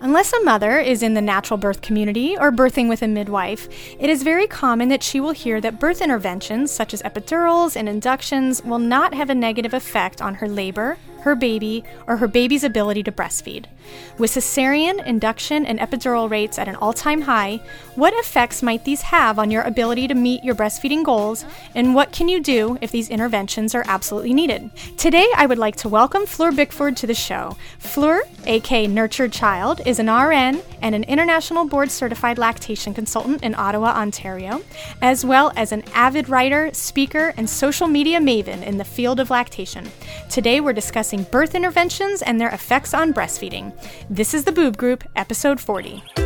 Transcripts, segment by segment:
Unless a mother is in the natural birth community or birthing with a midwife, it is very common that she will hear that birth interventions, such as epidurals and inductions, will not have a negative effect on her labor, her baby, or her baby's ability to breastfeed. With cesarean, induction, and epidural rates at an all time high, what effects might these have on your ability to meet your breastfeeding goals, and what can you do if these interventions are absolutely needed? Today, I would like to welcome Fleur Bickford to the show. Fleur, aka Nurtured Child, is an RN and an international board certified lactation consultant in Ottawa, Ontario, as well as an avid writer, speaker, and social media maven in the field of lactation. Today, we're discussing birth interventions and their effects on breastfeeding. This is the Boob Group, episode 40.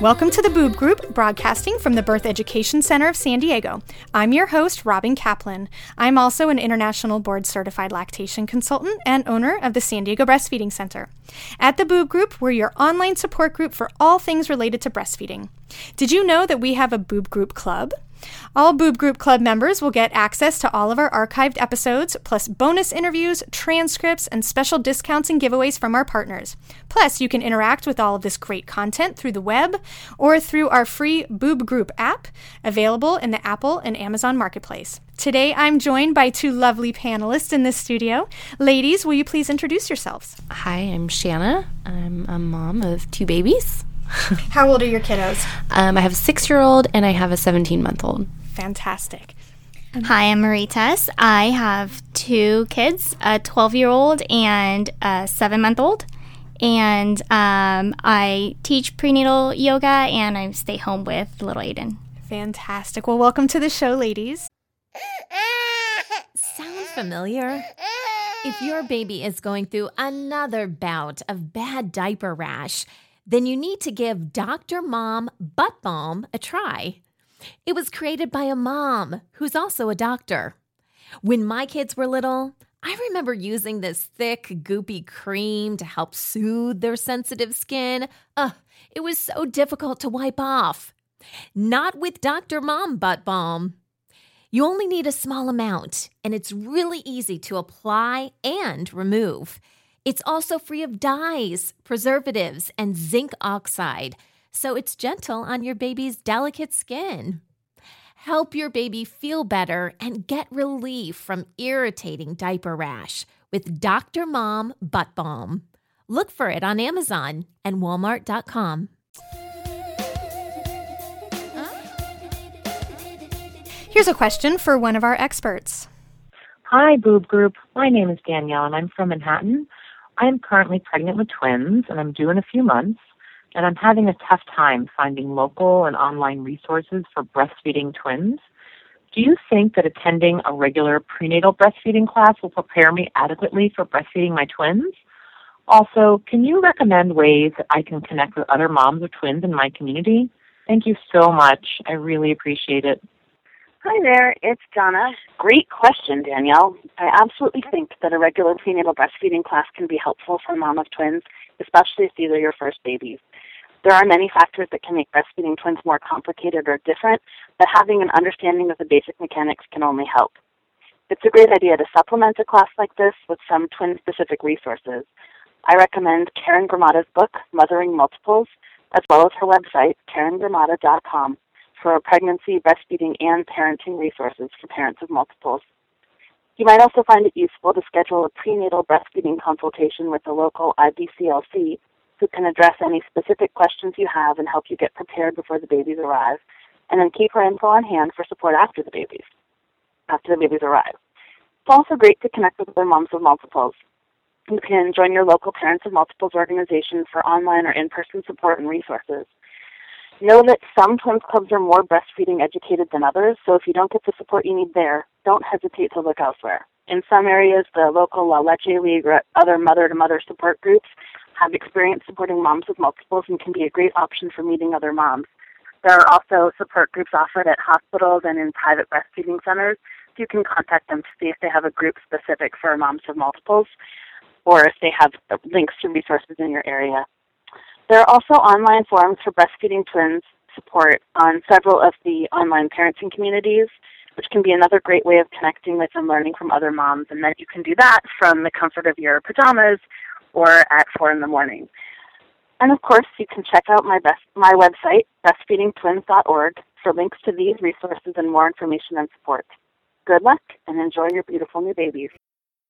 Welcome to the Boob Group, broadcasting from the Birth Education Center of San Diego. I'm your host, Robin Kaplan. I'm also an international board certified lactation consultant and owner of the San Diego Breastfeeding Center. At the Boob Group, we're your online support group for all things related to breastfeeding. Did you know that we have a Boob Group Club? All Boob Group Club members will get access to all of our archived episodes, plus bonus interviews, transcripts, and special discounts and giveaways from our partners. Plus, you can interact with all of this great content through the web or through our free Boob Group app, available in the Apple and Amazon marketplace. Today, I'm joined by two lovely panelists in this studio. Ladies, will you please introduce yourselves? Hi, I'm Shanna. I'm a mom of two babies. How old are your kiddos? Um, I have a six year old and I have a 17 month old. Fantastic. Hi, I'm Marie Tess. I have two kids, a 12 year old and a seven month old. And um, I teach prenatal yoga and I stay home with little Aiden. Fantastic. Well, welcome to the show, ladies. Sound familiar? If your baby is going through another bout of bad diaper rash, then you need to give Dr. Mom Butt Balm a try. It was created by a mom who's also a doctor. When my kids were little, I remember using this thick, goopy cream to help soothe their sensitive skin. Ugh, it was so difficult to wipe off. Not with Dr. Mom Butt Balm. You only need a small amount, and it's really easy to apply and remove. It's also free of dyes, preservatives, and zinc oxide, so it's gentle on your baby's delicate skin. Help your baby feel better and get relief from irritating diaper rash with Dr. Mom Butt Balm. Look for it on Amazon and Walmart.com. Here's a question for one of our experts. Hi, Boob Group. My name is Danielle, and I'm from Manhattan. I am currently pregnant with twins, and I'm due in a few months, and I'm having a tough time finding local and online resources for breastfeeding twins. Do you think that attending a regular prenatal breastfeeding class will prepare me adequately for breastfeeding my twins? Also, can you recommend ways that I can connect with other moms of twins in my community? Thank you so much. I really appreciate it. Hi there, it's Donna. Great question, Danielle. I absolutely think that a regular prenatal breastfeeding class can be helpful for a mom of twins, especially if these are your first babies. There are many factors that can make breastfeeding twins more complicated or different, but having an understanding of the basic mechanics can only help. It's a great idea to supplement a class like this with some twin specific resources. I recommend Karen Gromada's book, Mothering Multiples, as well as her website, karengromada.com, for pregnancy, breastfeeding, and parenting resources for parents of multiples. You might also find it useful to schedule a prenatal breastfeeding consultation with a local IBCLC who can address any specific questions you have and help you get prepared before the babies arrive, and then keep her info on hand for support after the babies, after the babies arrive. It's also great to connect with other moms of multiples. You can join your local Parents of Multiples organization for online or in-person support and resources. Know that some twins clubs are more breastfeeding educated than others, so if you don't get the support you need there, don't hesitate to look elsewhere. In some areas, the local La Leche League or other mother-to-mother support groups have experience supporting moms with multiples and can be a great option for meeting other moms. There are also support groups offered at hospitals and in private breastfeeding centers. You can contact them to see if they have a group specific for moms with multiples or if they have links to resources in your area. There are also online forums for breastfeeding twins support on several of the online parenting communities, which can be another great way of connecting with and learning from other moms. And then you can do that from the comfort of your pajamas or at 4 in the morning. And of course, you can check out my, best, my website, breastfeedingtwins.org, for links to these resources and more information and support. Good luck and enjoy your beautiful new babies.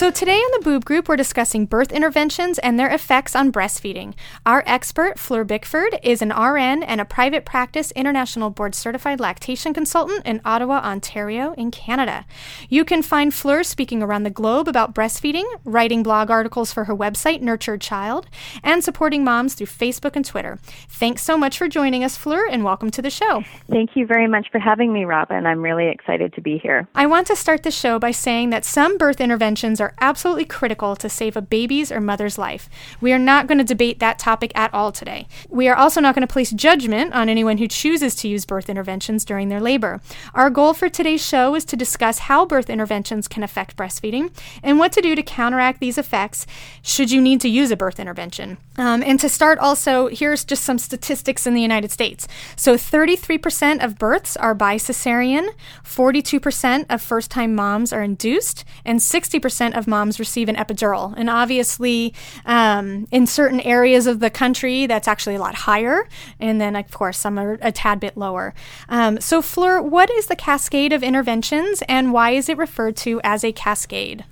So, today on the Boob Group, we're discussing birth interventions and their effects on breastfeeding. Our expert, Fleur Bickford, is an RN and a private practice international board certified lactation consultant in Ottawa, Ontario, in Canada. You can find Fleur speaking around the globe about breastfeeding, writing blog articles for her website, Nurtured Child, and supporting moms through Facebook and Twitter. Thanks so much for joining us, Fleur, and welcome to the show. Thank you very much for having me, Robin. I'm really excited to be here. I want to start the show by saying that some birth interventions are absolutely critical to save a baby's or mother's life. We are not going to debate that topic at all today. We are also not going to place judgment on anyone who chooses to use birth interventions during their labor. Our goal for today's show is to discuss how birth interventions can affect breastfeeding and what to do to counteract these effects should you need to use a birth intervention. Um, and to start, also, here's just some statistics in the United States. So, 33% of births are by cesarean, 42% of first time moms are induced, and 60% of moms receive an epidural. And obviously, um, in certain areas of the country, that's actually a lot higher. And then, of course, some are a tad bit lower. Um, so, Fleur, what is the cascade of interventions and why is it referred to as a cascade?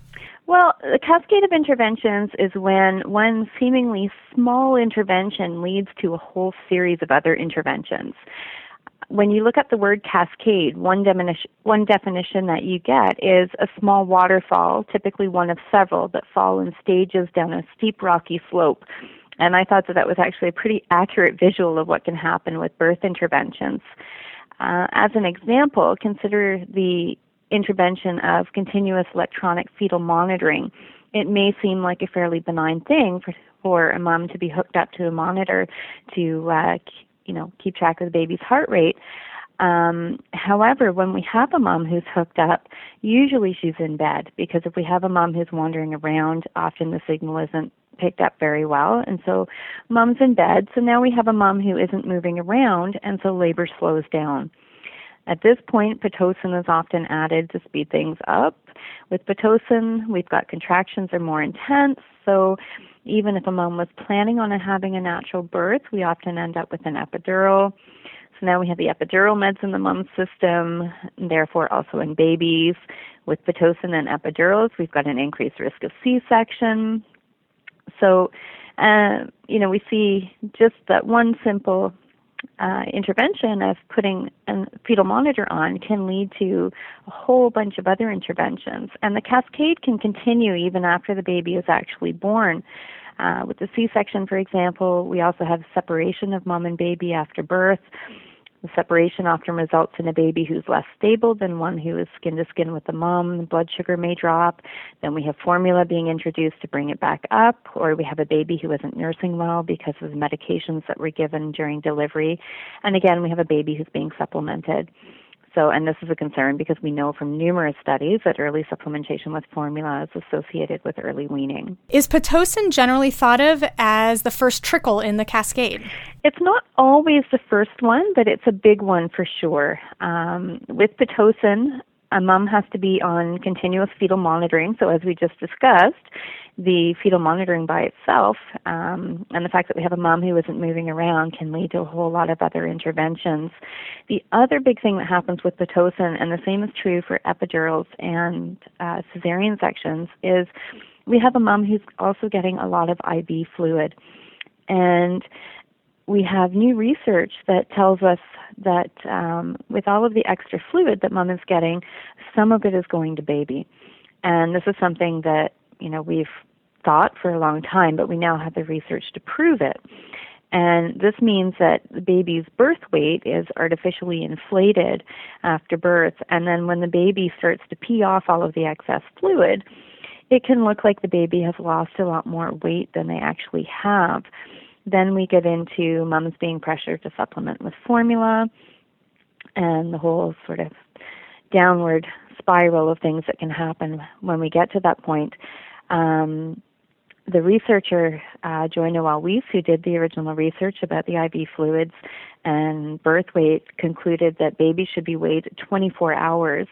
Well, the cascade of interventions is when one seemingly small intervention leads to a whole series of other interventions. When you look at the word cascade, one definition, one definition that you get is a small waterfall, typically one of several, that fall in stages down a steep rocky slope. And I thought that that was actually a pretty accurate visual of what can happen with birth interventions. Uh, as an example, consider the intervention of continuous electronic fetal monitoring. It may seem like a fairly benign thing for, for a mom to be hooked up to a monitor to, uh, you know, keep track of the baby's heart rate. Um, however, when we have a mom who's hooked up, usually she's in bed because if we have a mom who's wandering around, often the signal isn't picked up very well. And so mom's in bed. So now we have a mom who isn't moving around, and so labor slows down. At this point, Pitocin is often added to speed things up. With Pitocin, we've got contractions are more intense, so even if a mom was planning on having a natural birth, we often end up with an epidural. So now we have the epidural meds in the mom's system, and therefore also in babies. With Pitocin and epidurals, we've got an increased risk of C-section. So, uh, you know, we see just that one simple uh, intervention of putting a fetal monitor on can lead to a whole bunch of other interventions. And the cascade can continue even after the baby is actually born. Uh, with the C section, for example, we also have separation of mom and baby after birth. The separation often results in a baby who's less stable than one who is skin to skin with the mom. The blood sugar may drop. Then we have formula being introduced to bring it back up, or we have a baby who isn't nursing well because of the medications that were given during delivery. And again, we have a baby who's being supplemented. So, and this is a concern because we know from numerous studies that early supplementation with formula is associated with early weaning. Is Pitocin generally thought of as the first trickle in the cascade? It's not always the first one, but it's a big one for sure. Um, with Pitocin, a mom has to be on continuous fetal monitoring. So, as we just discussed, the fetal monitoring by itself um, and the fact that we have a mom who isn't moving around can lead to a whole lot of other interventions. The other big thing that happens with Pitocin, and the same is true for epidurals and uh, cesarean sections, is we have a mom who's also getting a lot of IV fluid. And we have new research that tells us that um, with all of the extra fluid that mom is getting, some of it is going to baby. And this is something that you know we've thought for a long time, but we now have the research to prove it. And this means that the baby's birth weight is artificially inflated after birth, and then when the baby starts to pee off all of the excess fluid, it can look like the baby has lost a lot more weight than they actually have. Then we get into moms being pressured to supplement with formula and the whole sort of downward spiral of things that can happen when we get to that point. Um, the researcher, uh, Joy Noel Weiss, who did the original research about the IV fluids and birth weight, concluded that babies should be weighed 24 hours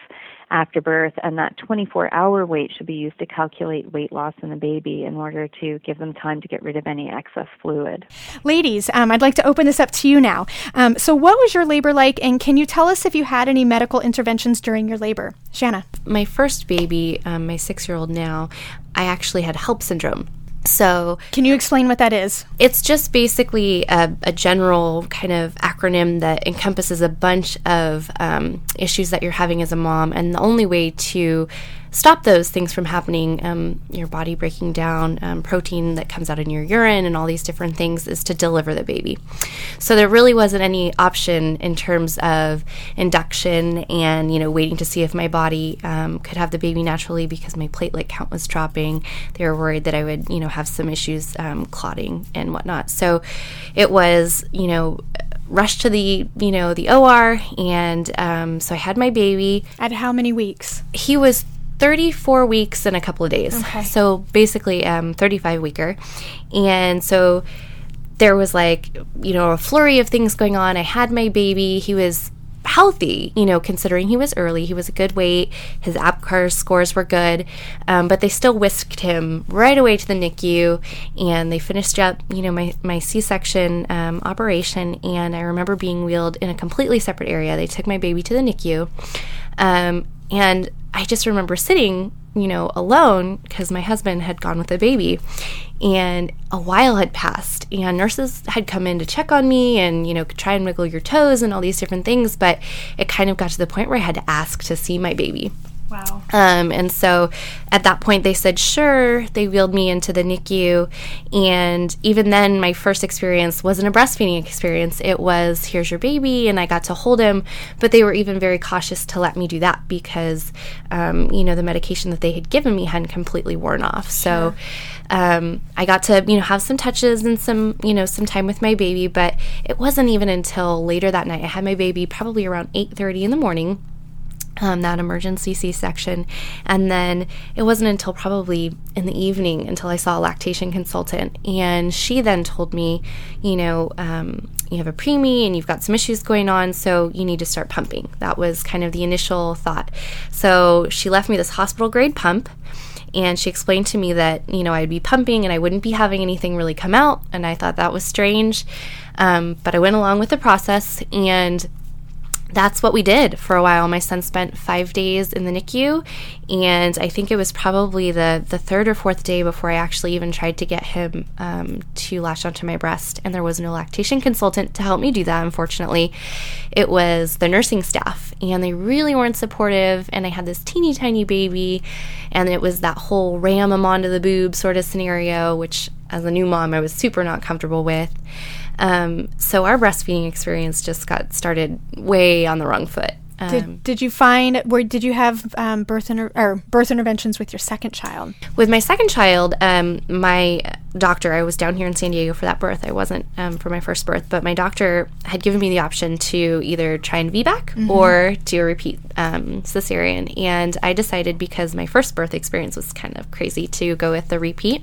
after birth, and that 24 hour weight should be used to calculate weight loss in the baby in order to give them time to get rid of any excess fluid. Ladies, um, I'd like to open this up to you now. Um, so, what was your labor like, and can you tell us if you had any medical interventions during your labor? Shanna. My first baby, um, my six year old now, I actually had HELLP syndrome. So, can you explain what that is? It's just basically a, a general kind of acronym that encompasses a bunch of um, issues that you're having as a mom, and the only way to stop those things from happening, um, your body breaking down um, protein that comes out in your urine and all these different things, is to deliver the baby. So there really wasn't any option in terms of induction and you know waiting to see if my body um, could have the baby naturally because my platelet count was dropping. They were worried that I would you know have some issues um, clotting and whatnot. So it was you know rushed to the you know the OR and um, so I had my baby. At how many weeks? He was 34 weeks and a couple of days. Okay. So basically, um, 35 weeker. And so there was like, you know, a flurry of things going on. I had my baby. He was healthy, you know, considering he was early. He was a good weight. His APGAR scores were good, um, but they still whisked him right away to the NICU, and they finished up, you know, my my C-section um, operation. And I remember being wheeled in a completely separate area. They took my baby to the NICU, um, and I just remember sitting, you know, alone because my husband had gone with the baby. And a while had passed, and nurses had come in to check on me and, you know, try and wiggle your toes and all these different things. But it kind of got to the point where I had to ask to see my baby. Wow. Um, and so at that point, they said, sure. They wheeled me into the NICU. And even then, my first experience wasn't a breastfeeding experience. It was, here's your baby. And I got to hold him. But they were even very cautious to let me do that because, um, you know, the medication that they had given me hadn't completely worn off. So um, I got to, you know, have some touches and some, you know, some time with my baby. But it wasn't even until later that night. I had my baby probably around 8.30 in the morning um, that emergency C section. And then it wasn't until probably in the evening until I saw a lactation consultant. And she then told me, you know, um, you have a preemie and you've got some issues going on, so you need to start pumping. That was kind of the initial thought. So she left me this hospital grade pump. And she explained to me that, you know, I'd be pumping and I wouldn't be having anything really come out. And I thought that was strange. Um, but I went along with the process and that's what we did for a while. My son spent five days in the NICU, and I think it was probably the the third or fourth day before I actually even tried to get him um, to latch onto my breast. And there was no lactation consultant to help me do that. Unfortunately, it was the nursing staff, and they really weren't supportive. And I had this teeny tiny baby, and it was that whole ram him onto the boob sort of scenario, which as a new mom I was super not comfortable with. Um, so our breastfeeding experience just got started way on the wrong foot. Um, Did, did you find where did you have um, birth inter- or birth interventions with your second child? with my second child, um, my doctor, I was down here in San Diego for that birth. I wasn't um, for my first birth, but my doctor had given me the option to either try and VBAC or do a repeat um, cesarean. And I decided because my first birth experience was kind of crazy to go with the repeat.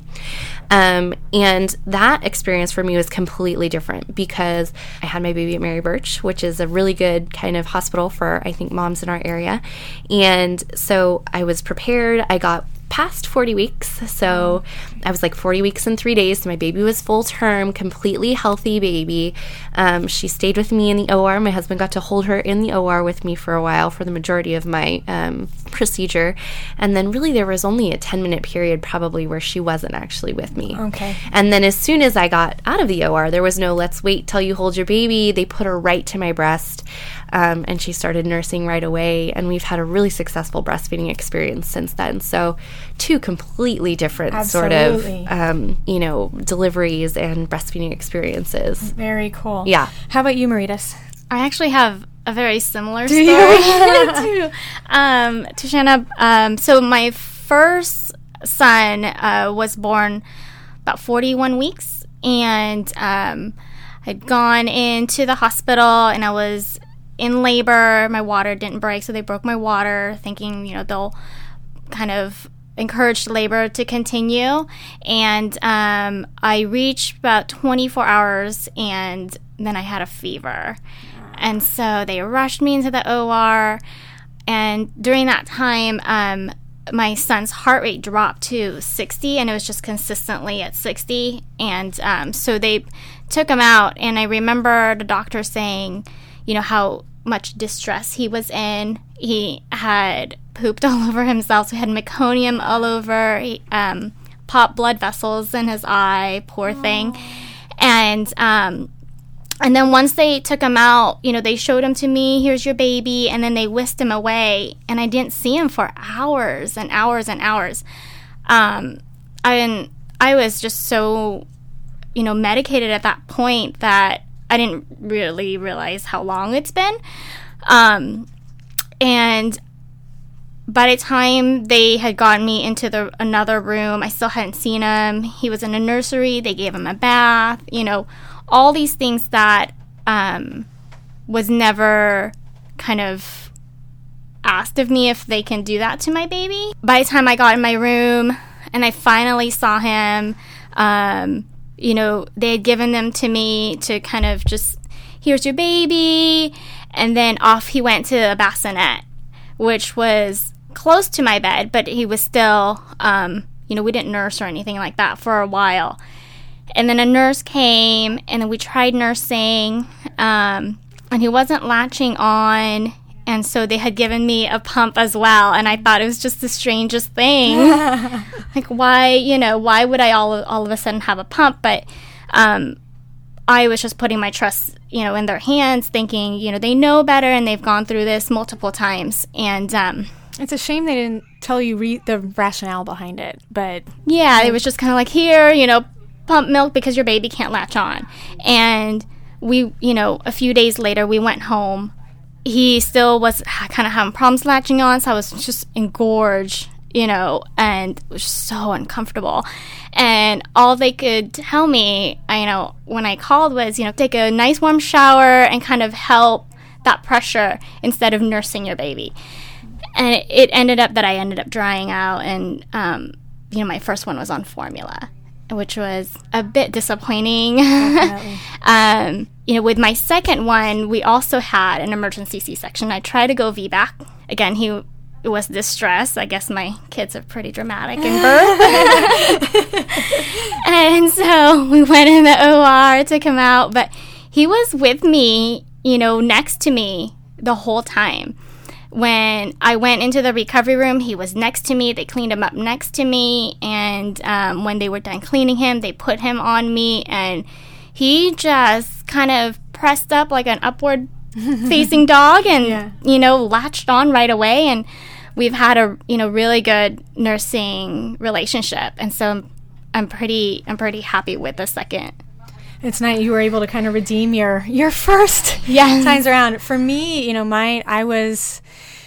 Um, and that experience for me was completely different because I had my baby at Mary Birch, which is a really good kind of hospital for, I think, moms in our area. And so I was prepared. I got past 40 weeks. So I was like 40 weeks and three days. So my baby was full term, completely healthy baby. Um, she stayed with me in the OR. My husband got to hold her in the OR with me for a while for the majority of my um, procedure. And then really there was only a 10 minute period probably where she wasn't actually with me. Okay. And then as soon as I got out of the OR, there was no let's wait till you hold your baby. They put her right to my breast. Um, and she started nursing right away. And we've had a really successful breastfeeding experience since then. So, two completely different Absolutely. sort of, um, you know, deliveries and breastfeeding experiences. Very cool. Yeah. How about you, Maritas? I actually have a very similar story to, um, to Shanna. Um, so my first son uh, was born about 41 weeks, and um, I'd gone into the hospital, and I was in labor. My water didn't break, so they broke my water, thinking you know they'll kind of encourage labor to continue. And um, I reached about 24 hours, and then I had a fever. And so they rushed me into the OR. And during that time, um, my son's heart rate dropped to 60, and it was just consistently at 60. And um, so they took him out. And I remember the doctor saying, you know, how much distress he was in. He had pooped all over himself, so he had meconium all over, he, um, popped blood vessels in his eye, poor thing. And um, and then once they took him out, you know, they showed him to me, here's your baby, and then they whisked him away, and I didn't see him for hours and hours and hours. Um, and I was just so, you know, medicated at that point that I didn't really realize how long it's been. Um, and by the time they had gotten me into the another room, I still hadn't seen him. He was in a nursery. They gave him a bath. You know, all these things that um, was never kind of asked of me if they can do that to my baby. By the time I got in my room and I finally saw him, um, you know, they had given them to me to kind of just, here's your baby. And then off he went to a bassinet, which was close to my bed, but he was still, um, you know, we didn't nurse or anything like that for a while. And then a nurse came, and then we tried nursing, um, and he wasn't latching on. And so they had given me a pump as well, and I thought it was just the strangest thing. like, why, you know, why would I all all of a sudden have a pump? But um, I was just putting my trust, you know, in their hands, thinking, you know, they know better, and they've gone through this multiple times. And um, It's a shame they didn't tell you re- the rationale behind it, but yeah, it was just kind of like here, you know, pump milk because your baby can't latch on. And we, you know, a few days later, we went home. He still was kind of having problems latching on, so I was just engorged, you know, and it was so uncomfortable. And all they could tell me, I, you know, when I called was, you know, take a nice warm shower and kind of help that pressure instead of nursing your baby. And it, it ended up that I ended up drying out, and um, you know, my first one was on formula, which was a bit disappointing. um, you know, with my second one, we also had an emergency C-section. I tried to go VBAC. Again, he was distressed. I guess my kids are pretty dramatic in birth. and so we went in the OR to come out, but he was with me, you know, next to me the whole time. When I went into the recovery room, he was next to me. They cleaned him up next to me. And um, when they were done cleaning him, they put him on me. And he just kind of pressed up like an upward facing dog and, yeah. you know, latched on right away. And we've had a, you know, really good nursing relationship. And so I'm, I'm pretty, I'm pretty happy with the second it's nice you were able to kind of redeem your your first yes. times around. For me, you know, my I was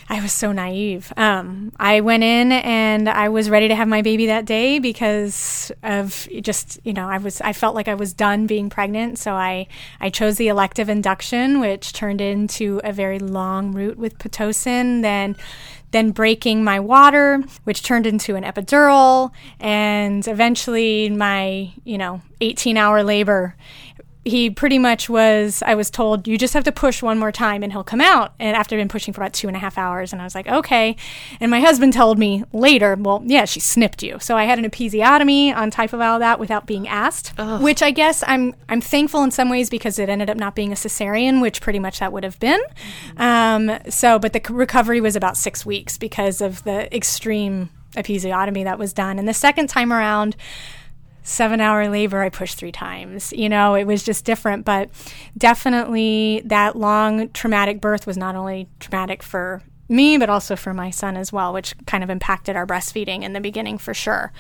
I was so naive. Um, I went in and I was ready to have my baby that day because of just you know I was I felt like I was done being pregnant, so I I chose the elective induction, which turned into a very long route with pitocin. Then then breaking my water, which turned into an epidural, and eventually my, you know, 18 hour labor he pretty much was i was told you just have to push one more time and he'll come out and after i've been pushing for about two and a half hours and i was like okay and my husband told me later well yeah she snipped you so i had an episiotomy on top of all that without being asked Ugh. which i guess i'm i'm thankful in some ways because it ended up not being a cesarean which pretty much that would have been mm-hmm. um, so but the recovery was about six weeks because of the extreme episiotomy that was done and the second time around seven hour labor I pushed three times. You know, it was just different. But definitely that long traumatic birth was not only traumatic for me, but also for my son as well, which kind of impacted our breastfeeding in the beginning for sure.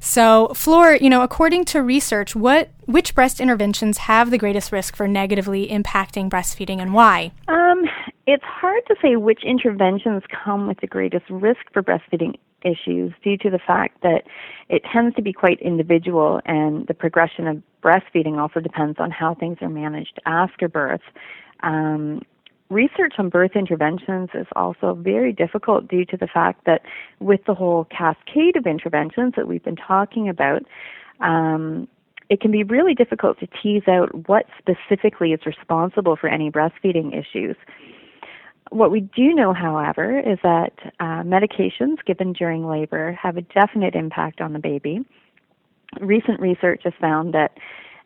So, Fleur, you know, according to research, what which breast interventions have the greatest risk for negatively impacting breastfeeding and why? Um, it's hard to say which interventions come with the greatest risk for breastfeeding issues due to the fact that it tends to be quite individual and the progression of breastfeeding also depends on how things are managed after birth. Um, research on birth interventions is also very difficult due to the fact that with the whole cascade of interventions that we've been talking about, um, it can be really difficult to tease out what specifically is responsible for any breastfeeding issues. What we do know, however, is that uh, medications given during labor have a definite impact on the baby. Recent research has found that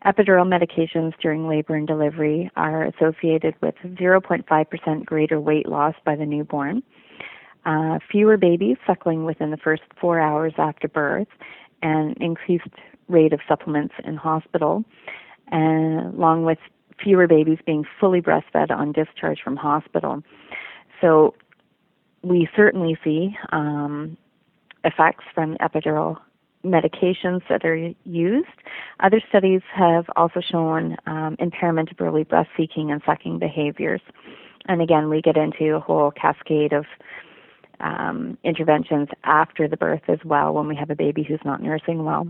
epidural medications during labor and delivery are associated with 0.5% greater weight loss by the newborn, uh, fewer babies suckling within the first four hours after birth, and increased rate of supplements in hospital, and along with fewer babies being fully breastfed on discharge from hospital. So we certainly see um, effects from epidural medications that are used. Other studies have also shown um, impairment of early breast seeking and sucking behaviors. And again, we get into a whole cascade of um, interventions after the birth as well when we have a baby who's not nursing well.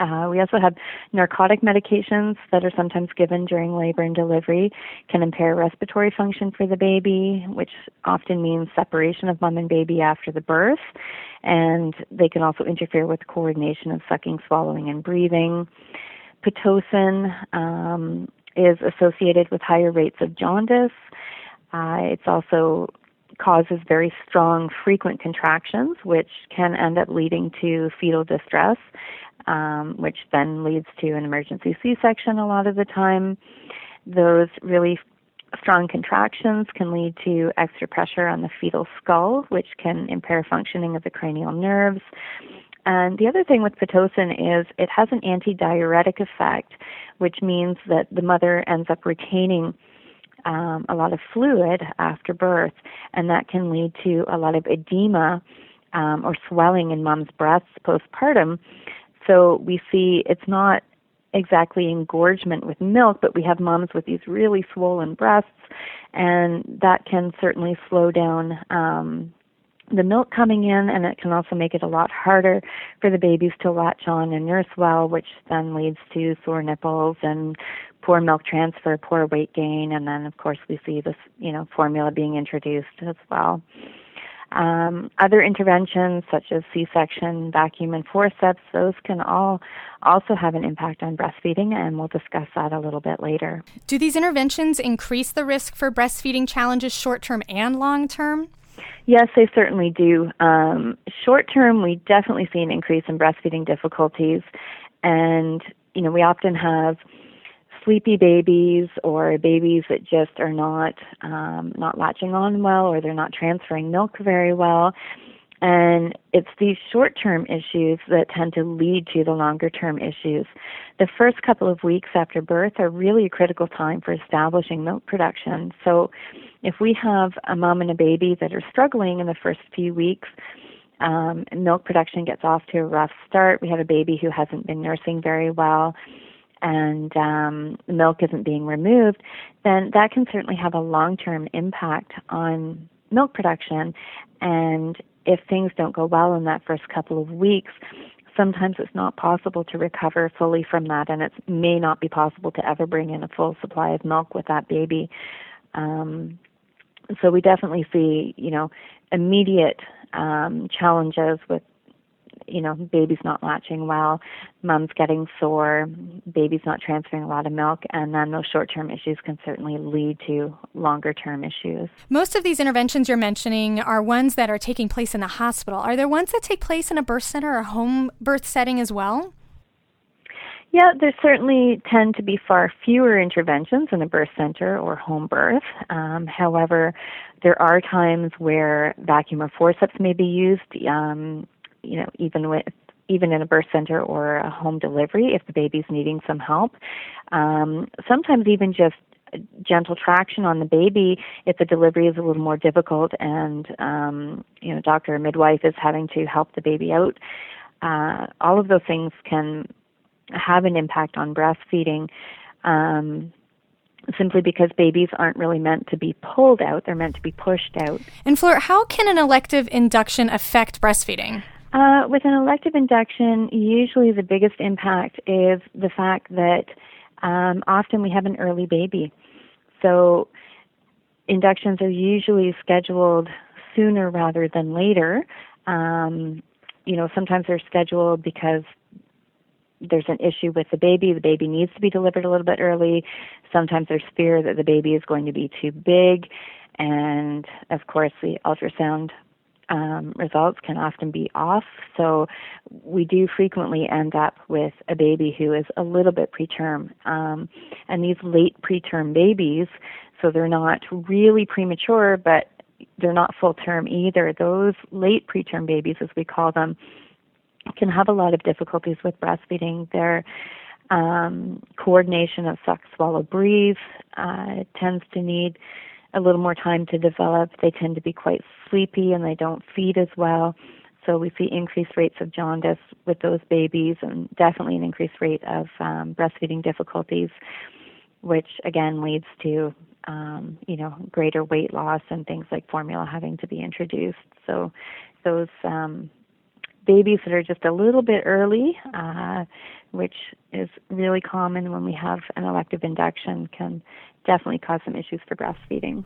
Uh, we also have narcotic medications that are sometimes given during labor and delivery, can impair respiratory function for the baby, which often means separation of mom and baby after the birth, and they can also interfere with coordination of sucking, swallowing, and breathing. Pitocin um, is associated with higher rates of jaundice. Uh, it's also causes very strong, frequent contractions, which can end up leading to fetal distress um, which then leads to an emergency C section a lot of the time. Those really strong contractions can lead to extra pressure on the fetal skull, which can impair functioning of the cranial nerves. And the other thing with Pitocin is it has an antidiuretic effect, which means that the mother ends up retaining um, a lot of fluid after birth, and that can lead to a lot of edema um, or swelling in mom's breasts postpartum, so we see it's not exactly engorgement with milk, but we have moms with these really swollen breasts, and that can certainly slow down um, the milk coming in, and it can also make it a lot harder for the babies to latch on and nurse well, which then leads to sore nipples and poor milk transfer, poor weight gain, and then of course we see this, you know, formula being introduced as well. Um, other interventions such as C-section, vacuum, and forceps, those can all also have an impact on breastfeeding, and we'll discuss that a little bit later. Do these interventions increase the risk for breastfeeding challenges short term and long term? Yes, they certainly do. Um, short term, we definitely see an increase in breastfeeding difficulties, and you know we often have sleepy babies or babies that just are not um, not latching on well or they're not transferring milk very well. And it's these short term issues that tend to lead to the longer term issues. The first couple of weeks after birth are really a critical time for establishing milk production. So if we have a mom and a baby that are struggling in the first few weeks, um, milk production gets off to a rough start. We have a baby who hasn't been nursing very well and um, milk isn't being removed, then that can certainly have a long term impact on milk production. And if things don't go well in that first couple of weeks, sometimes it's not possible to recover fully from that, and it may not be possible to ever bring in a full supply of milk with that baby. Um, so we definitely see, you know, immediate um, challenges with you know, baby's not latching well, mom's getting sore, baby's not transferring a lot of milk, and then those short term issues can certainly lead to longer term issues. Most of these interventions you're mentioning are ones that are taking place in the hospital. Are there ones that take place in a birth center or home birth setting as well? Yeah, there certainly tend to be far fewer interventions in a birth center or home birth. Um, however, there are times where vacuum or forceps may be used. Um, you know, even with even in a birth center or a home delivery if the baby's needing some help. Um, sometimes even just gentle traction on the baby if the delivery is a little more difficult and um, you know doctor or midwife is having to help the baby out. Uh, all of those things can have an impact on breastfeeding. Um, simply because babies aren't really meant to be pulled out, they're meant to be pushed out. And Fleur, how can an elective induction affect breastfeeding? Uh, with an elective induction, usually the biggest impact is the fact that um, often we have an early baby. So inductions are usually scheduled sooner rather than later. Um, you know, sometimes they're scheduled because there's an issue with the baby. The baby needs to be delivered a little bit early. Sometimes there's fear that the baby is going to be too big. And of course, the ultrasound um, results can often be off. So we do frequently end up with a baby who is a little bit preterm. Um, and these late preterm babies, so they're not really premature, but they're not full term either. Those late preterm babies, as we call them, can have a lot of difficulties with breastfeeding. Their um, coordination of suck, swallow, breathe uh, tends to need a little more time to develop. They tend to be quite sleepy and they don't feed as well. So we see increased rates of jaundice with those babies and definitely an increased rate of um, breastfeeding difficulties, which again leads to um, you know greater weight loss and things like formula having to be introduced. So those um, babies that are just a little bit early, uh, which is really common when we have an elective induction, can definitely cause some issues for breastfeeding.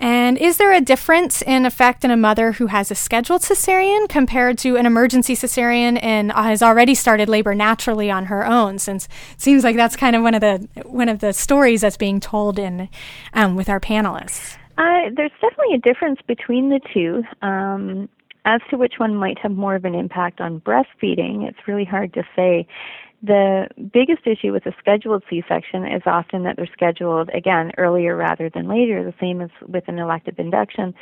And is there a difference in effect in a mother who has a scheduled cesarean compared to an emergency cesarean and has already started labor naturally on her own? Since it seems like that's kind of one of the one of the stories that's being told in um, with our panelists. Uh, there's definitely a difference between the two. Um, as to which one might have more of an impact on breastfeeding, it's really hard to say. The biggest issue with a scheduled C section is often that they're scheduled, again, earlier rather than later, the same as with an elective induction.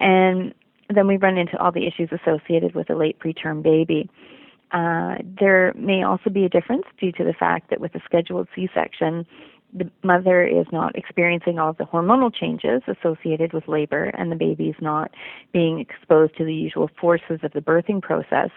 And then we run into all the issues associated with a late preterm baby. Uh, there may also be a difference due to the fact that with a scheduled C section, the mother is not experiencing all of the hormonal changes associated with labor, and the baby is not being exposed to the usual forces of the birthing process.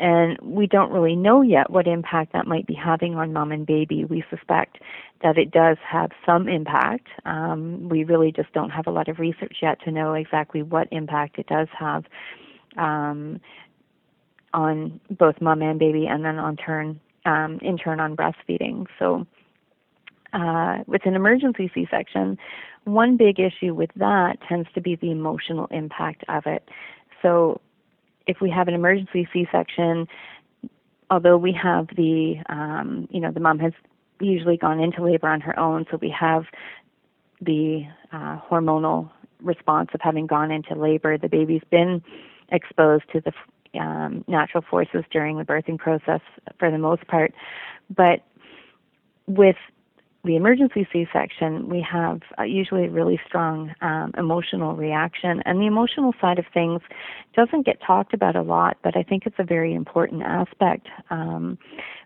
And we don't really know yet what impact that might be having on mom and baby. We suspect that it does have some impact. Um, we really just don't have a lot of research yet to know exactly what impact it does have um, on both mom and baby, and then on turn, um, in turn, on breastfeeding. So, uh, with an emergency C-section, one big issue with that tends to be the emotional impact of it. So if we have an emergency C-section, although we have the, um, you know, the mom has usually gone into labor on her own, so we have the uh, hormonal response of having gone into labor. The baby's been exposed to the um, natural forces during the birthing process for the most part, but with the emergency C-section, we have uh, usually a really strong um, emotional reaction, and the emotional side of things doesn't get talked about a lot, but I think it's a very important aspect. Um,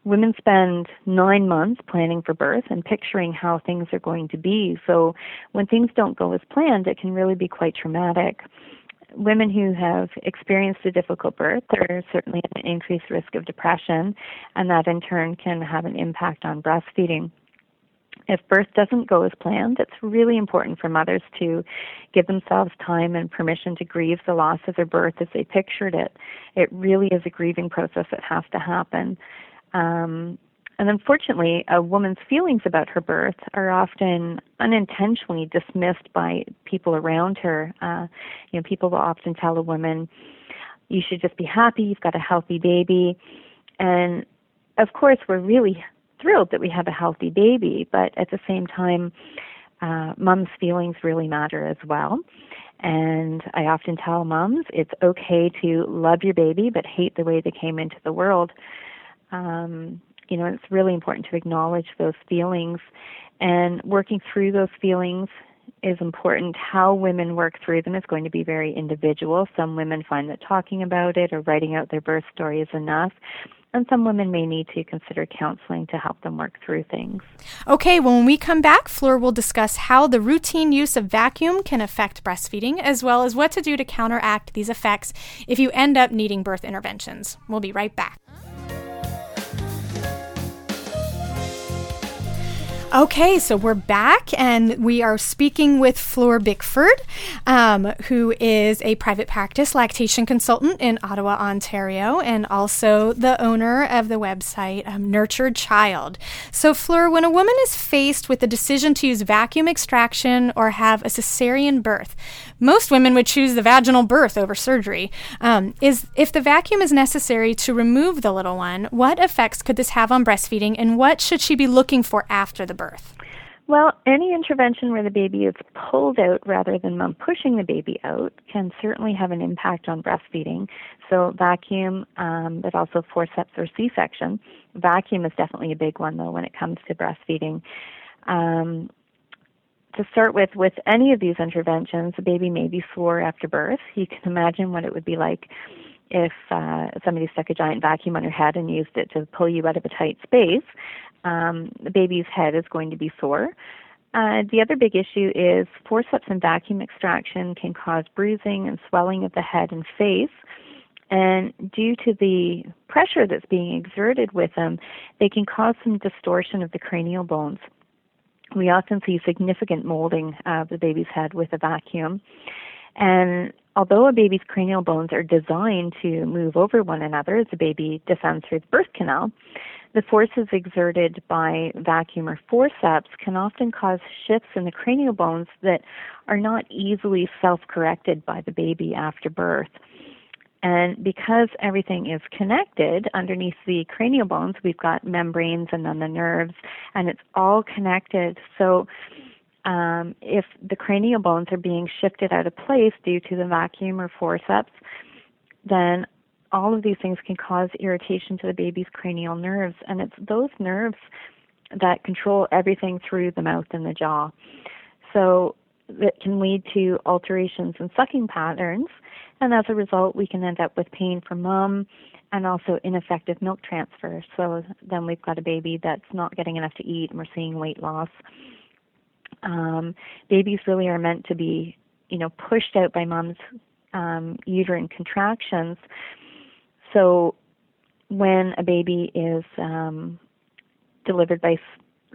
women spend nine months planning for birth and picturing how things are going to be. So when things don't go as planned, it can really be quite traumatic women who have experienced a difficult birth are certainly at an increased risk of depression, and that in turn can have an impact on breastfeeding if birth doesn't go as planned, it's really important for mothers to give themselves time and permission to grieve the loss of their birth as they pictured it. It really is a grieving process that has to happen. Um, and unfortunately, a woman's feelings about her birth are often unintentionally dismissed by people around her. Uh, you know, people will often tell a woman, "You should just be happy. You've got a healthy baby," and of course, we're really thrilled that we have a healthy baby, but at the same time, uh, mom's feelings really matter as well. And I often tell moms it's okay to love your baby but hate the way they came into the world. Um, you know, it's really important to acknowledge those feelings and working through those feelings is important. How women work through them is going to be very individual. Some women find that talking about it or writing out their birth story is enough and some women may need to consider counseling to help them work through things. Okay, well, when we come back, Fleur will discuss how the routine use of vacuum can affect breastfeeding, as well as what to do to counteract these effects if you end up needing birth interventions. We'll be right back. Okay, so we're back and we are speaking with Fleur Bickford, um, who is a private practice lactation consultant in Ottawa, Ontario, and also the owner of the website um, Nurtured Child. So, Fleur, when a woman is faced with the decision to use vacuum extraction or have a cesarean birth, most women would choose the vaginal birth over surgery. Um, is if the vacuum is necessary to remove the little one, what effects could this have on breastfeeding, and what should she be looking for after the birth? Well, any intervention where the baby is pulled out rather than mom pushing the baby out can certainly have an impact on breastfeeding. So, vacuum, um, but also forceps or C section. Vacuum is definitely a big one, though, when it comes to breastfeeding. Um, to start with, with any of these interventions, the baby may be sore after birth. You can imagine what it would be like if uh, somebody stuck a giant vacuum on your head and used it to pull you out of a tight space um, the baby's head is going to be sore. Uh, the other big issue is forceps and vacuum extraction can cause bruising and swelling of the head and face. And due to the pressure that's being exerted with them, they can cause some distortion of the cranial bones. We often see significant molding of the baby's head with a vacuum. And although a baby's cranial bones are designed to move over one another as the baby descends through the birth canal, the forces exerted by vacuum or forceps can often cause shifts in the cranial bones that are not easily self corrected by the baby after birth. And because everything is connected underneath the cranial bones, we've got membranes and then the nerves, and it's all connected. So, um, if the cranial bones are being shifted out of place due to the vacuum or forceps, then all of these things can cause irritation to the baby's cranial nerves, and it's those nerves that control everything through the mouth and the jaw. So that can lead to alterations in sucking patterns, and as a result, we can end up with pain for mom and also ineffective milk transfer. So then we've got a baby that's not getting enough to eat, and we're seeing weight loss. Um, babies really are meant to be, you know, pushed out by mom's um, uterine contractions so when a baby is um, delivered by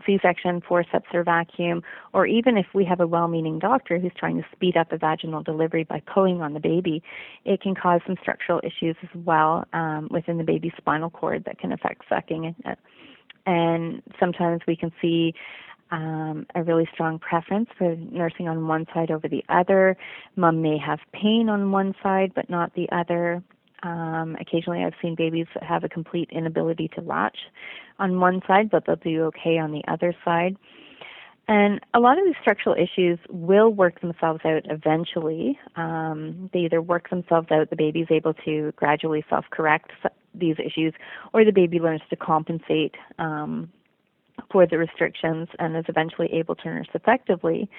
C-section, forceps, or vacuum, or even if we have a well-meaning doctor who's trying to speed up a vaginal delivery by pulling on the baby, it can cause some structural issues as well um, within the baby's spinal cord that can affect sucking. And sometimes we can see um, a really strong preference for nursing on one side over the other. Mom may have pain on one side but not the other. Um, occasionally, I've seen babies that have a complete inability to latch on one side, but they'll do okay on the other side. And a lot of these structural issues will work themselves out eventually. Um, they either work themselves out, the baby's able to gradually self correct these issues, or the baby learns to compensate um, for the restrictions and is eventually able to nurse effectively.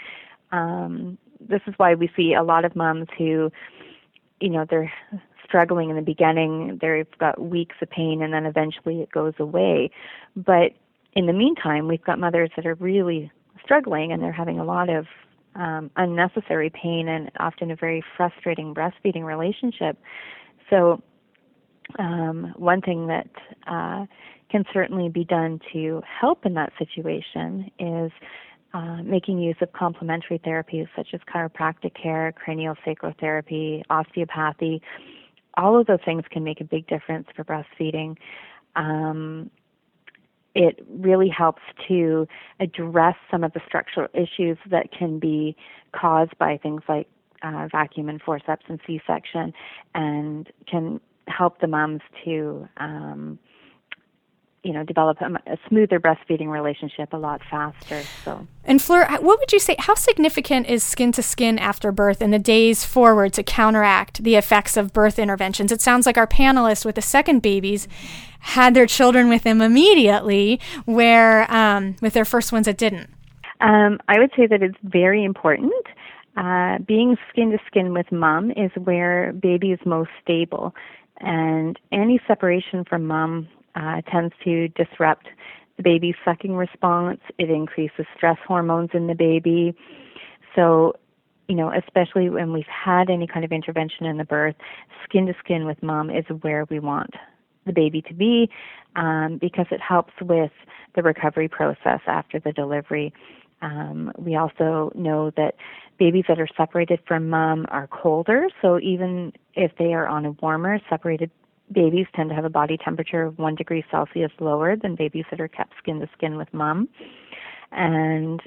Um, this is why we see a lot of moms who, you know, they're struggling in the beginning, they've got weeks of pain, and then eventually it goes away. But in the meantime, we've got mothers that are really struggling and they're having a lot of um, unnecessary pain and often a very frustrating breastfeeding relationship. So, um, one thing that uh, can certainly be done to help in that situation is uh, making use of complementary therapies such as chiropractic care, cranial sacral therapy, osteopathy. All of those things can make a big difference for breastfeeding. Um, it really helps to address some of the structural issues that can be caused by things like uh, vacuum and forceps and C-section, and can help the moms to um, you know develop a, a, smoother breastfeeding relationship a lot faster so. And fleur what would you say how significant is skin to skin after birth in the days forward to counteract the effects of birth interventions? It sounds like our panelists with the second babies had their children with them immediately where um, with their first ones it didn't. Um, i would say that it's very important. Uh, being skin to skin with mom is where baby is most stable. And any separation from mom uh, tends to disrupt the baby's sucking response. It increases stress hormones in the baby. So, you know, especially when we've had any kind of intervention in the birth, skin to skin with mom is where we want the baby to be um, because it helps with the recovery process after the delivery. Um, we also know that babies that are separated from mom are colder, so even if they are on a warmer, separated babies tend to have a body temperature of one degree Celsius lower than babies that are kept skin to skin with mom. And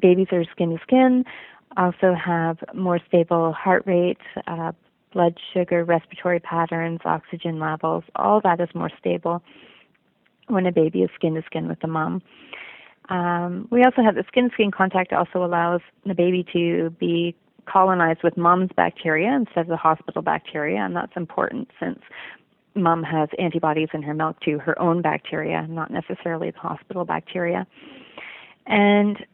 babies that are skin to skin also have more stable heart rate, uh, blood sugar, respiratory patterns, oxygen levels. All that is more stable when a baby is skin to skin with the mom. Um, we also have the skin to skin contact also allows the baby to be colonized with mom's bacteria instead of the hospital bacteria, and that's important since mom has antibodies in her milk to her own bacteria, not necessarily the hospital bacteria. And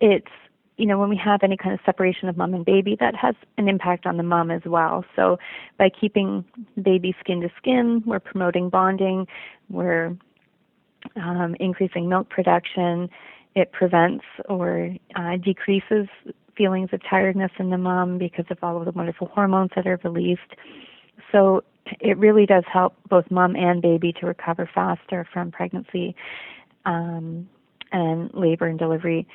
it's, you know, when we have any kind of separation of mom and baby, that has an impact on the mom as well. So by keeping baby skin to skin, we're promoting bonding, we're um, increasing milk production. It prevents or uh, decreases feelings of tiredness in the mom because of all of the wonderful hormones that are released. So it really does help both mom and baby to recover faster from pregnancy um, and labor and delivery.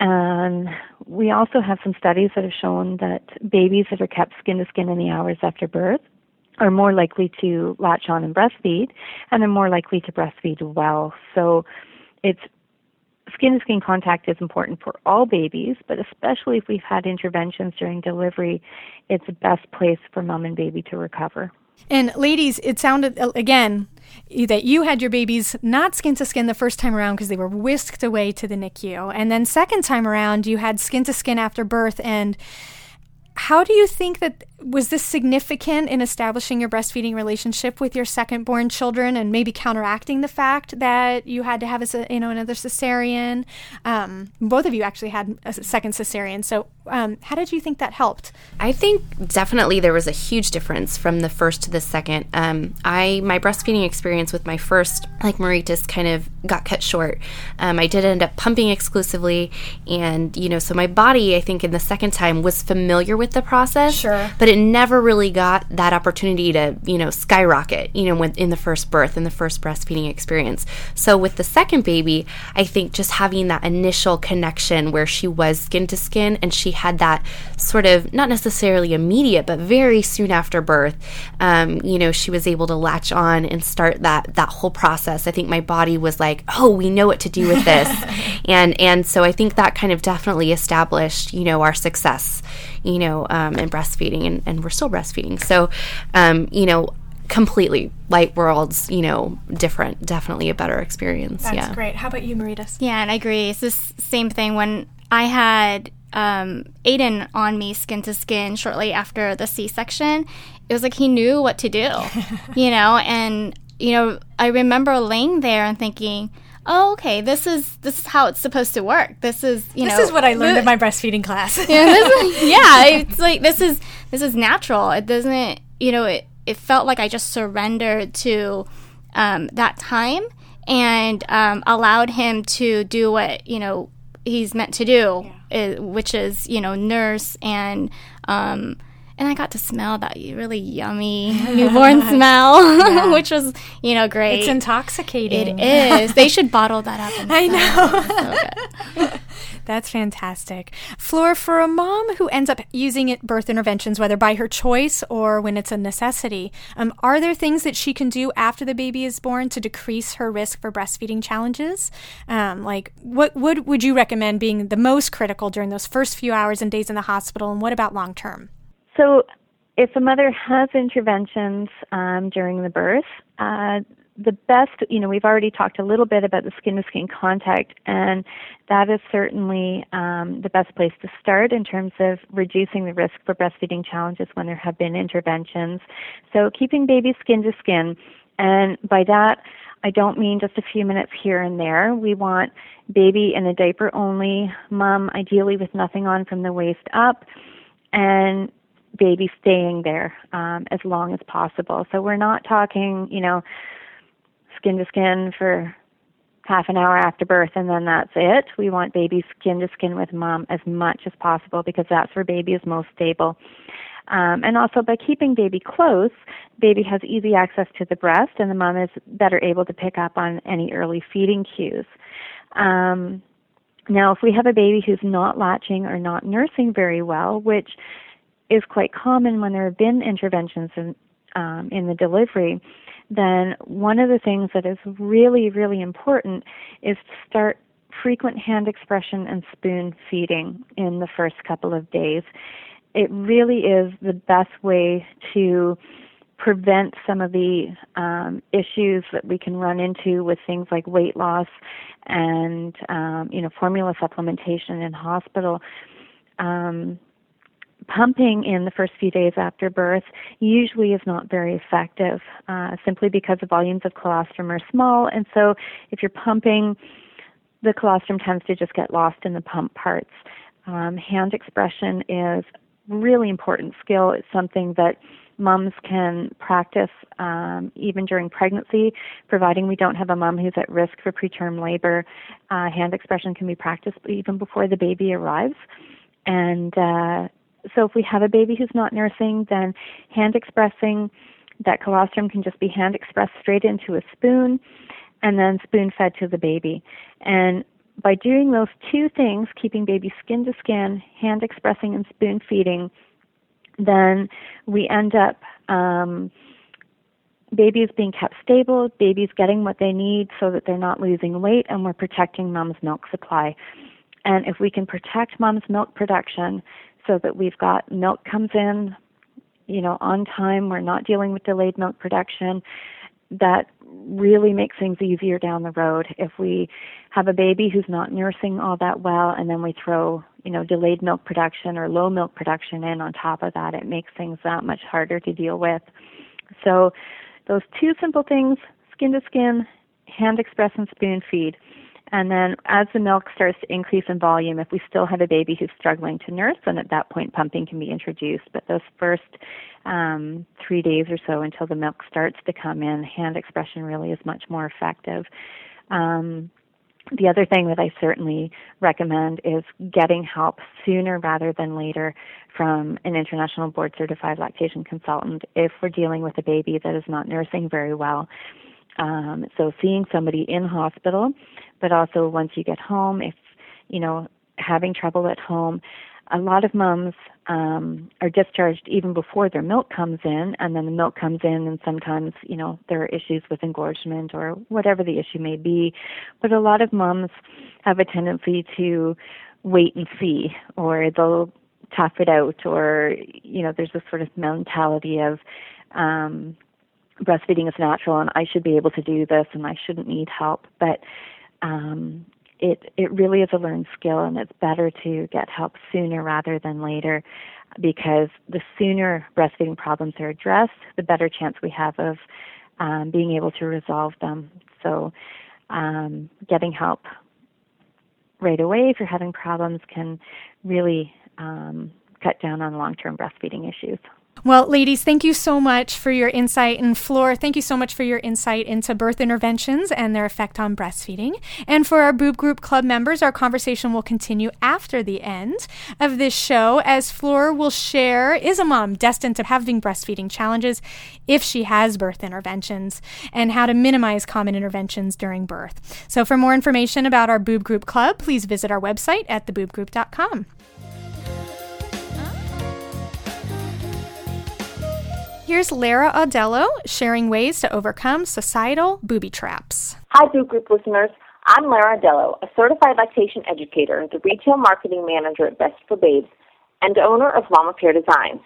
And we also have some studies that have shown that babies that are kept skin to skin in the hours after birth are more likely to latch on and breastfeed, and they're more likely to breastfeed well. So it's skin to skin contact is important for all babies, but especially if we've had interventions during delivery, it's the best place for mom and baby to recover. And ladies, it sounded uh, again that you had your babies not skin to skin the first time around because they were whisked away to the NICU. And then second time around, you had skin to skin after birth and how do you think that was this significant in establishing your breastfeeding relationship with your second born children and maybe counteracting the fact that you had to have a you know another cesarean? Um, both of you actually had a second cesarean so um, how did you think that helped? I think definitely there was a huge difference from the first to the second. Um, i my breastfeeding experience with my first like Maritas kind of got cut short. Um, i did end up pumping exclusively and you know so my body i think in the second time was familiar with the process sure. but it never really got that opportunity to, you know, skyrocket, you know, when, in the first birth, in the first breastfeeding experience. So with the second baby, I think just having that initial connection where she was skin to skin and she had that sort of not necessarily immediate, but very soon after birth, um, you know, she was able to latch on and start that that whole process. I think my body was like, oh, we know what to do with this, and and so I think that kind of definitely established, you know, our success you know, um, and breastfeeding, and, and we're still breastfeeding. So, um, you know, completely light worlds, you know, different, definitely a better experience. That's yeah. great. How about you, Maritas? Yeah, and I agree. It's the same thing when I had um, Aiden on me skin to skin shortly after the C section. It was like he knew what to do, you know, and, you know, I remember laying there and thinking, oh, okay, this is this is how it's supposed to work. This is you this know This is what I learned in my breastfeeding class. yeah, this is, yeah, it's like this is this is natural. It doesn't, you know, it it felt like I just surrendered to um, that time and um, allowed him to do what you know he's meant to do, yeah. which is you know nurse and um, and I got to smell that really yummy newborn smell, yeah. which was you know great. It's intoxicating. It is. they should bottle that up. I know. So That's fantastic. Fleur, for a mom who ends up using it, birth interventions, whether by her choice or when it's a necessity, um, are there things that she can do after the baby is born to decrease her risk for breastfeeding challenges? Um, like, what would would you recommend being the most critical during those first few hours and days in the hospital, and what about long term? So, if a mother has interventions um, during the birth, uh, the best, you know, we've already talked a little bit about the skin to skin contact, and that is certainly um, the best place to start in terms of reducing the risk for breastfeeding challenges when there have been interventions. So, keeping baby skin to skin, and by that, I don't mean just a few minutes here and there. We want baby in a diaper only, mom ideally with nothing on from the waist up, and baby staying there um, as long as possible. So we're not talking, you know, skin to skin for half an hour after birth and then that's it. We want baby skin to skin with mom as much as possible because that's where baby is most stable. Um, and also by keeping baby close, baby has easy access to the breast and the mom is better able to pick up on any early feeding cues. Um, now, if we have a baby who's not latching or not nursing very well, which is quite common when there have been interventions in, um, in the delivery, then one of the things that is really, really important is to start frequent hand expression and spoon feeding in the first couple of days. It really is the best way to prevent some of the um, issues that we can run into with things like weight loss and um, you know formula supplementation in hospital. Um, pumping in the first few days after birth usually is not very effective uh, simply because the volumes of colostrum are small and so if you're pumping the colostrum tends to just get lost in the pump parts um, hand expression is really important skill it's something that moms can practice um, even during pregnancy, providing we don't have a mom who's at risk for preterm labor. Uh, hand expression can be practiced even before the baby arrives. And uh, so if we have a baby who's not nursing, then hand expressing that colostrum can just be hand expressed straight into a spoon and then spoon fed to the baby. And by doing those two things, keeping baby skin to skin, hand expressing and spoon feeding, then we end up um, babies being kept stable, babies getting what they need so that they're not losing weight, and we're protecting mom's milk supply. And if we can protect mom's milk production, so that we've got milk comes in, you know, on time. We're not dealing with delayed milk production. That really makes things easier down the road. If we have a baby who's not nursing all that well, and then we throw, you know, delayed milk production or low milk production in on top of that, it makes things that much harder to deal with. So, those two simple things skin to skin, hand express, and spoon feed and then as the milk starts to increase in volume, if we still have a baby who's struggling to nurse, then at that point pumping can be introduced. But those first um, three days or so until the milk starts to come in, hand expression really is much more effective. Um, the other thing that I certainly recommend is getting help sooner rather than later from an international board certified lactation consultant if we're dealing with a baby that is not nursing very well. Um, so seeing somebody in hospital, but also once you get home, if you know having trouble at home, a lot of moms um, are discharged even before their milk comes in, and then the milk comes in, and sometimes you know there are issues with engorgement or whatever the issue may be. But a lot of moms have a tendency to wait and see, or they'll tough it out, or you know there's this sort of mentality of um, breastfeeding is natural and I should be able to do this and I shouldn't need help. But um, it it really is a learned skill and it's better to get help sooner rather than later because the sooner breastfeeding problems are addressed, the better chance we have of um, being able to resolve them. So um, getting help right away if you're having problems can really um, cut down on long term breastfeeding issues. Well, ladies, thank you so much for your insight. And Fleur, thank you so much for your insight into birth interventions and their effect on breastfeeding. And for our Boob Group Club members, our conversation will continue after the end of this show as Fleur will share is a mom destined to having breastfeeding challenges if she has birth interventions and how to minimize common interventions during birth. So for more information about our Boob Group Club, please visit our website at theboobgroup.com. Here's Lara Audelo sharing ways to overcome societal booby traps. Hi, Boob Group listeners. I'm Lara Audelo, a certified lactation educator, the retail marketing manager at Best for Babes, and owner of Mama Pear Designs.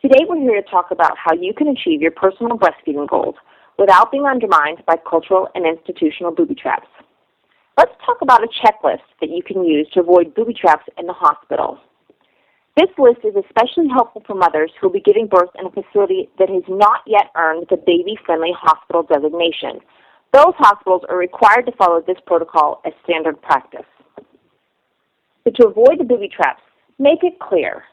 Today, we're here to talk about how you can achieve your personal breastfeeding goals without being undermined by cultural and institutional booby traps. Let's talk about a checklist that you can use to avoid booby traps in the hospital. This list is especially helpful for mothers who will be giving birth in a facility that has not yet earned the baby friendly hospital designation. Those hospitals are required to follow this protocol as standard practice. But to avoid the booby traps, make it clear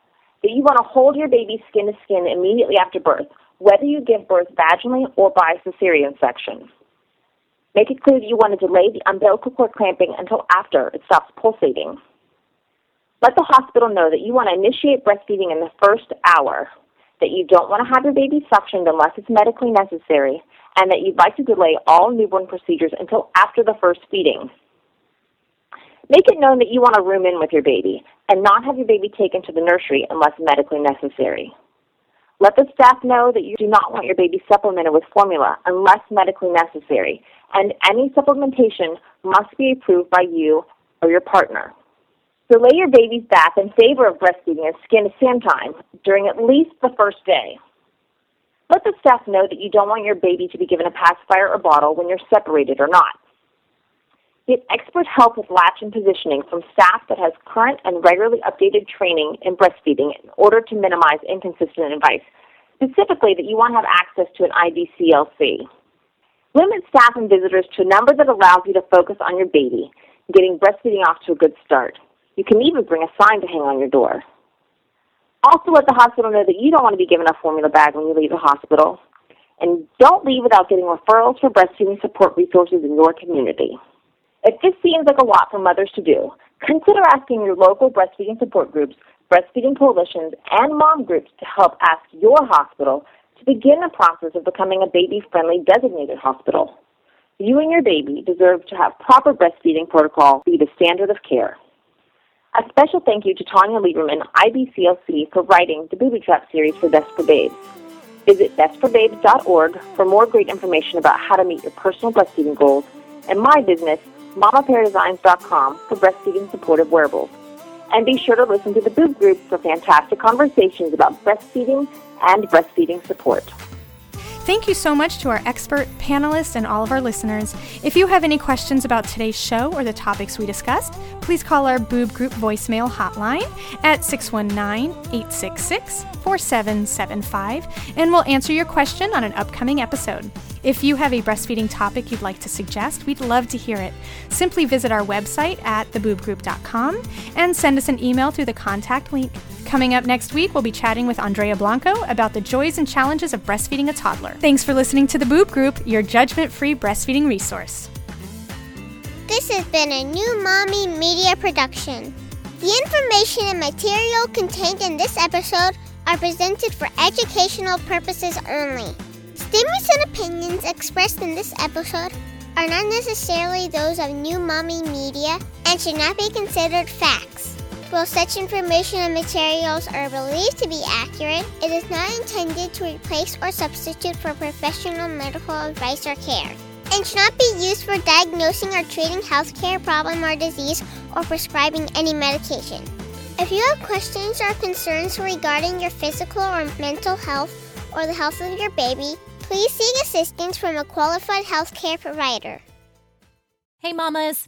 that you want to hold your baby skin to skin immediately after birth, whether you give birth vaginally or by cesarean section. Make it clear that you want to delay the umbilical cord clamping until after it stops pulsating. Let the hospital know that you want to initiate breastfeeding in the first hour, that you don't want to have your baby suctioned unless it's medically necessary, and that you'd like to delay all newborn procedures until after the first feeding. Make it known that you want to room in with your baby and not have your baby taken to the nursery unless medically necessary. Let the staff know that you do not want your baby supplemented with formula unless medically necessary, and any supplementation must be approved by you or your partner. Delay your baby's bath in favor of breastfeeding at skin to skin time during at least the first day. Let the staff know that you don't want your baby to be given a pacifier or bottle when you're separated or not. Get expert help with latch and positioning from staff that has current and regularly updated training in breastfeeding in order to minimize inconsistent advice, specifically that you want to have access to an IBCLC. Limit staff and visitors to a number that allows you to focus on your baby, getting breastfeeding off to a good start. You can even bring a sign to hang on your door. Also, let the hospital know that you don't want to be given a formula bag when you leave the hospital. And don't leave without getting referrals for breastfeeding support resources in your community. If this seems like a lot for mothers to do, consider asking your local breastfeeding support groups, breastfeeding coalitions, and mom groups to help ask your hospital to begin the process of becoming a baby friendly designated hospital. You and your baby deserve to have proper breastfeeding protocol be the standard of care. A special thank you to Tanya Lieberman, IBCLC, for writing the Booby Trap series for Best for Babes. Visit bestforbabes.org for more great information about how to meet your personal breastfeeding goals, and my business, mamapeardesigns.com, for breastfeeding supportive wearables. And be sure to listen to the Boob Group for fantastic conversations about breastfeeding and breastfeeding support. Thank you so much to our expert panelists and all of our listeners. If you have any questions about today's show or the topics we discussed, please call our Boob Group voicemail hotline at 619 866 4775 and we'll answer your question on an upcoming episode. If you have a breastfeeding topic you'd like to suggest, we'd love to hear it. Simply visit our website at theboobgroup.com and send us an email through the contact link. Coming up next week, we'll be chatting with Andrea Blanco about the joys and challenges of breastfeeding a toddler. Thanks for listening to The Boob Group, your judgment free breastfeeding resource. This has been a new Mommy Media production. The information and material contained in this episode are presented for educational purposes only. Statements and opinions expressed in this episode are not necessarily those of New Mommy Media and should not be considered facts. While such information and materials are believed to be accurate, it is not intended to replace or substitute for professional medical advice or care, and should not be used for diagnosing or treating healthcare problem or disease or prescribing any medication. If you have questions or concerns regarding your physical or mental health or the health of your baby, please seek assistance from a qualified healthcare provider. Hey, mamas.